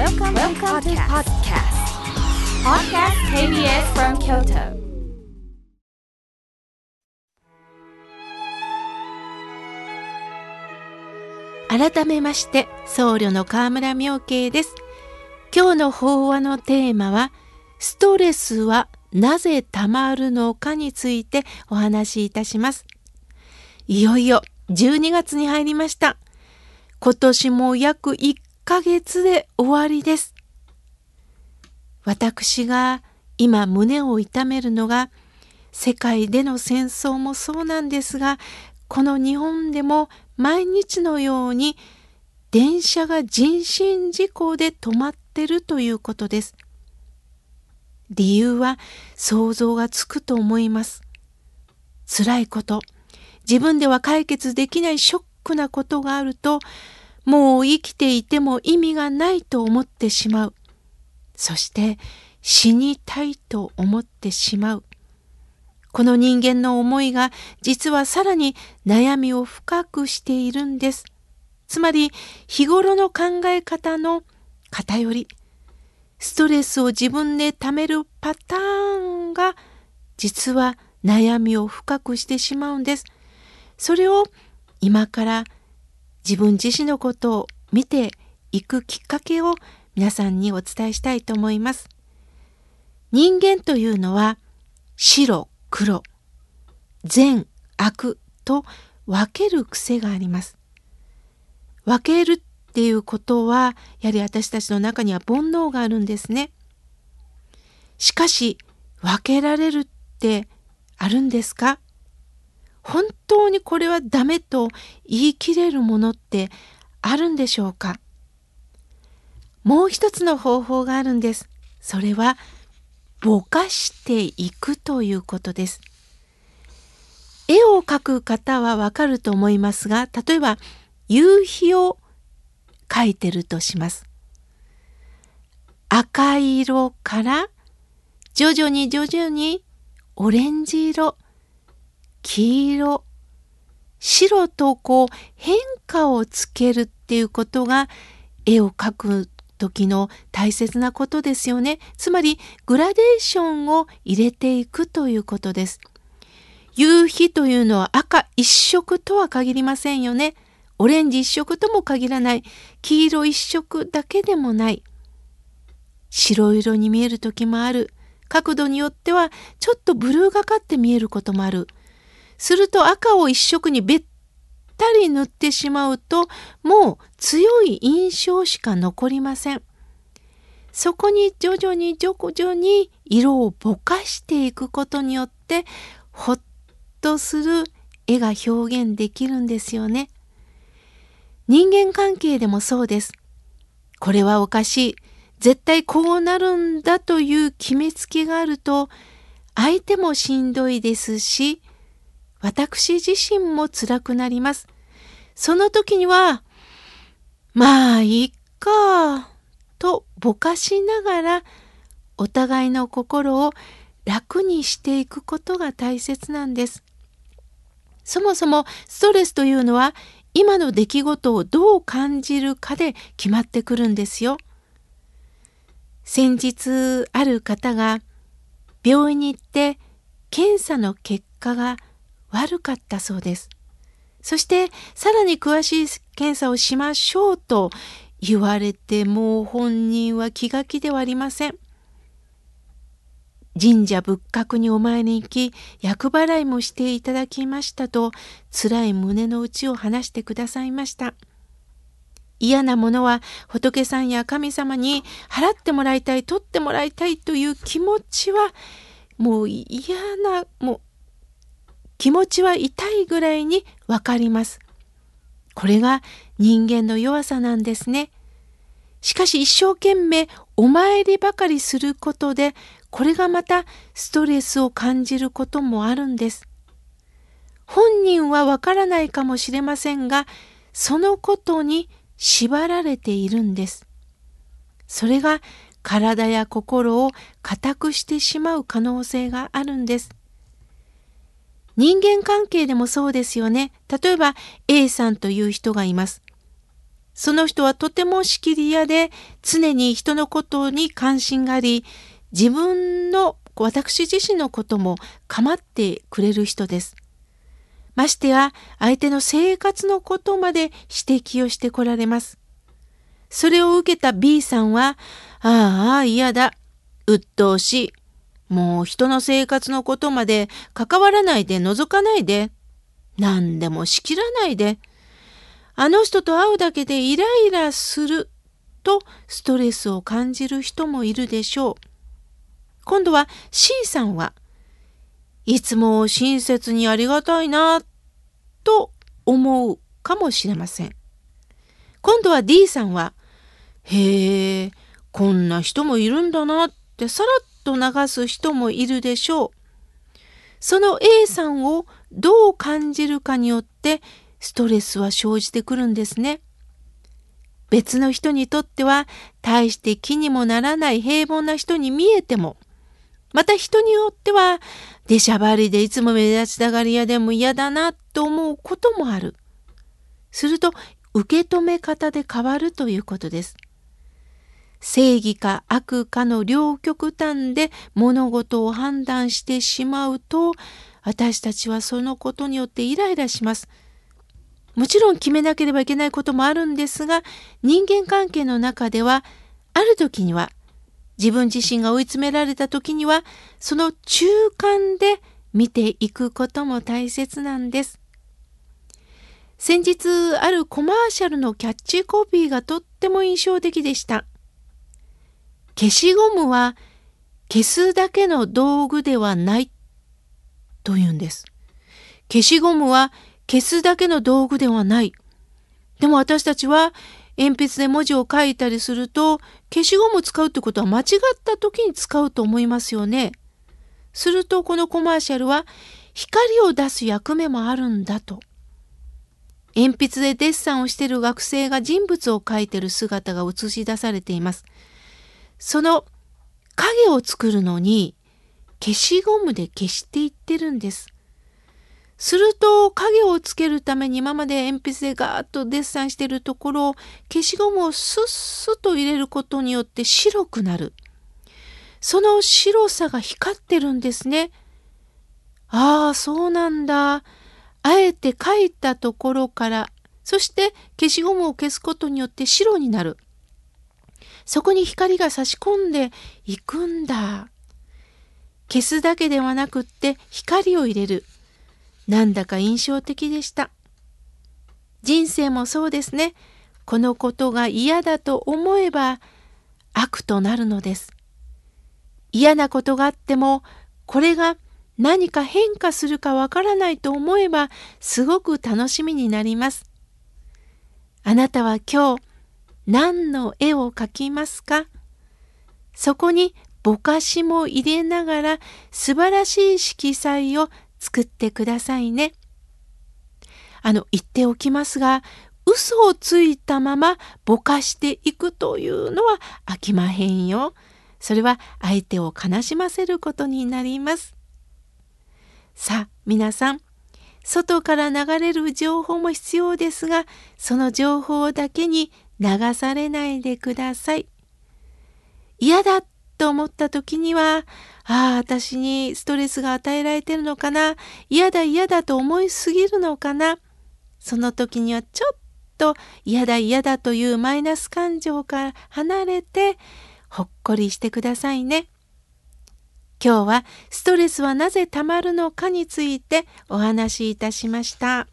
Welcome, Welcome to podcast. Podcast KBS from Kyoto. 改めまして僧侶の河村明慶です今日の法話のテーマはストレスはなぜたまるのかについてお話しいたしますいよいよ12月に入りました今年も約1ヶ月で終わりです私が今胸を痛めるのが世界での戦争もそうなんですがこの日本でも毎日のように電車が人身事故で止まってるということです。理由は想像がつくと思います。辛いこと、自分では解決できないショックなことがあると、もう生きていても意味がないと思ってしまう。そして死にたいと思ってしまう。この人間の思いが実はさらに悩みを深くしているんです。つまり日頃の考え方の偏り、ストレスを自分で貯めるパターンが実は悩みを深くしてしまうんです。それを今から自分自身のことを見ていくきっかけを皆さんにお伝えしたいと思います。人間というのは白、黒善悪と分ける癖があります。分けるっていうことはやはり私たちの中には煩悩があるんですね。しかし分けられるってあるんですか？本当にこれはダメと言い切れるものってあるんでしょうか？もう一つの方法があるんです。それはぼかしていくということです。絵を描く方はわかると思いますが、例えば夕日を描いてるとします。赤色から徐々に徐々にオレンジ色、黄色、白とこう変化をつけるっていうことが絵を描く時の大切なことですよね。つまりグラデーションを入れていくということです。夕日というのは赤一色とは限りませんよね。オレンジ一色とも限らない。黄色一色だけでもない。白色に見える時もある。角度によってはちょっとブルーがかって見えることもある。すると赤を一色にべったり塗ってしまうともう強い印象しか残りません。そこに徐々に徐々に色をぼかしていくことによってほっとする絵が表現できるんですよね。人間関係でもそうです。これはおかしい。絶対こうなるんだという決めつけがあると相手もしんどいですし私自身も辛くなります。その時には、まあいいか、とぼかしながらお互いの心を楽にしていくことが大切なんです。そもそもストレスというのは今の出来事をどう感じるかで決まってくるんですよ。先日ある方が病院に行って検査の結果が悪かったそうです。そしてさらに詳しい検査をしましょうと言われても本人は気が気ではありません。神社仏閣にお参りに行き厄払いもしていただきましたと辛い胸の内を話してくださいました。嫌なものは仏さんや神様に払ってもらいたい取ってもらいたいという気持ちはもう嫌なもう気持ちは痛いぐらいにわかります。これが人間の弱さなんですね。しかし一生懸命お参りばかりすることでこれがまたストレスを感じることもあるんです。本人はわからないかもしれませんがそのことに縛られているんです。それが体や心を固くしてしまう可能性があるんです。人間関係でもそうですよね。例えば A さんという人がいます。その人はとても仕切り屋で常に人のことに関心があり自分の私自身のことも構ってくれる人です。ましてや相手の生活のことまで指摘をしてこられます。それを受けた B さんは、ああ、嫌だ。鬱陶しい。もう人の生活のことまで関わらないで覗かないで。何でも仕切らないで。あの人と会うだけでイライラするとストレスを感じる人もいるでしょう。今度は C さんはいつも親切にありがたいなと思うかもしれません。今度は D さんはへえこんな人もいるんだなってさらっと流す人もいるでしょう。その A さんをどう感じるかによってストレスは生じてくるんですね。別の人にとっては大して気にもならない平凡な人に見えてもまた人によっては出しゃばりでいつも目立ちたがり屋でも嫌だなと思うこともある。すると受け止め方で変わるということです。正義か悪かの両極端で物事を判断してしまうと私たちはそのことによってイライラします。もちろん決めなければいけないこともあるんですが人間関係の中ではある時には自分自身が追い詰められた時にはその中間で見ていくことも大切なんです。先日あるコマーシャルのキャッチコピーがとっても印象的でした。消しゴムは消すだけの道具ではないというんです。消しゴムは消すだけの道具ではない。でも私たちは鉛筆で文字を書いたりすると消しゴムを使うってことは間違った時に使うと思いますよね。するとこのコマーシャルは光を出す役目もあるんだと。鉛筆でデッサンをしている学生が人物を描いている姿が映し出されています。その影を作るのに消しゴムで消していってるんです。すると影をつけるために今まで鉛筆でガーッとデッサンしてるところを消しゴムをスッスッと入れることによって白くなる。その白さが光ってるんですね。ああ、そうなんだ。あえて書いたところから、そして消しゴムを消すことによって白になる。そこに光が差し込んでいくんだ。消すだけではなくって光を入れる。なんだか印象的でした。人生もそうですね。このことが嫌だと思えば悪となるのです。嫌なことがあってもこれが何か変化するかわからないと思えばすごく楽しみになります。あなたは今日何の絵を描きますか？そこにぼかしも入れながら素晴らしい色彩を作ってくださいね。あの言っておきますが嘘をついたままぼかしていくというのは飽きまへんよ。それは相手を悲しませることになります。さあ皆さん外から流れる情報も必要ですがその情報だけに流されないでください。嫌だと思った時には、ああ、私にストレスが与えられてるのかな、嫌だ嫌だと思いすぎるのかな、その時にはちょっと嫌だ嫌だというマイナス感情から離れて、ほっこりしてくださいね。今日はストレスはなぜたまるのかについてお話しいたしました。